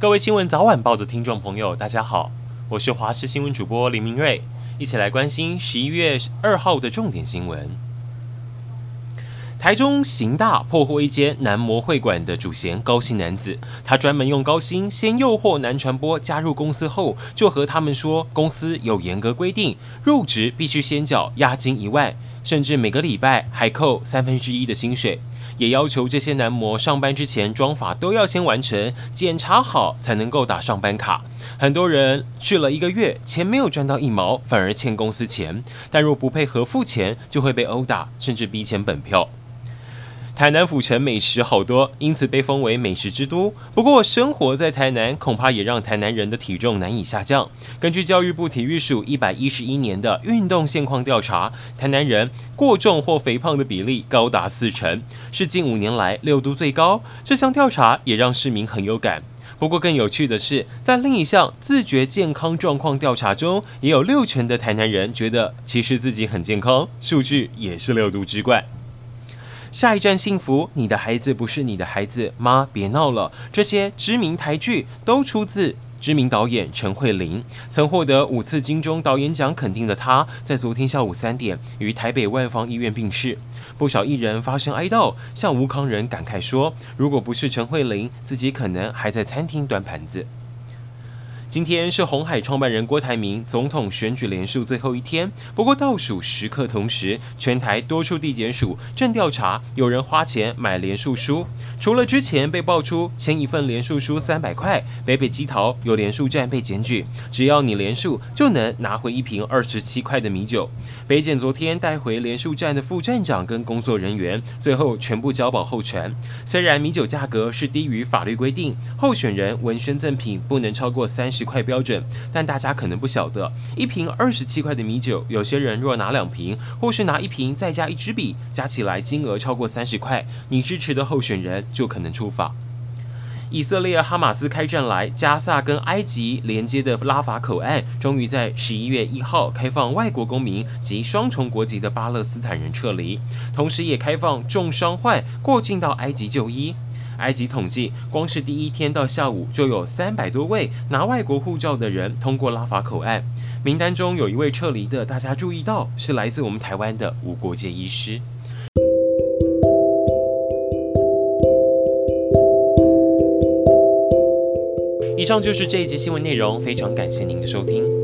各位新闻早晚报的听众朋友，大家好，我是华视新闻主播林明瑞，一起来关心十一月二号的重点新闻。台中刑大破获一间男模会馆的主嫌高薪男子，他专门用高薪先诱惑男传播加入公司后，就和他们说公司有严格规定，入职必须先缴押金一万，甚至每个礼拜还扣三分之一的薪水。也要求这些男模上班之前妆发都要先完成检查好才能够打上班卡。很多人去了一个月，钱没有赚到一毛，反而欠公司钱。但若不配合付钱，就会被殴打，甚至逼签本票。台南府城美食好多，因此被封为美食之都。不过，生活在台南恐怕也让台南人的体重难以下降。根据教育部体育署一百一十一年的运动现况调查，台南人过重或肥胖的比例高达四成，是近五年来六都最高。这项调查也让市民很有感。不过，更有趣的是，在另一项自觉健康状况调查中，也有六成的台南人觉得其实自己很健康，数据也是六都之冠。下一站幸福，你的孩子不是你的孩子，妈别闹了。这些知名台剧都出自知名导演陈慧琳，曾获得五次金钟导演奖肯定的她，在昨天下午三点于台北万芳医院病逝。不少艺人发声哀悼，像吴康仁感慨说：“如果不是陈慧琳，自己可能还在餐厅端盘子。”今天是红海创办人郭台铭总统选举连署最后一天，不过倒数时刻同时，全台多处地检署正调查有人花钱买连署书。除了之前被爆出签一份连署书三百块，北北基桃有连署站被检举，只要你连署就能拿回一瓶二十七块的米酒。北检昨天带回连署站的副站长跟工作人员，最后全部交保候传。虽然米酒价格是低于法律规定，候选人文宣赠品不能超过三十。十块标准，但大家可能不晓得，一瓶二十七块的米酒，有些人若拿两瓶，或是拿一瓶再加一支笔，加起来金额超过三十块，你支持的候选人就可能触法。以色列哈马斯开战来，加萨跟埃及连接的拉法口岸，终于在十一月一号开放外国公民及双重国籍的巴勒斯坦人撤离，同时也开放重伤患过境到埃及就医。埃及统计，光是第一天到下午就有三百多位拿外国护照的人通过拉法口岸。名单中有一位撤离的，大家注意到是来自我们台湾的无国界医师。以上就是这一集新闻内容，非常感谢您的收听。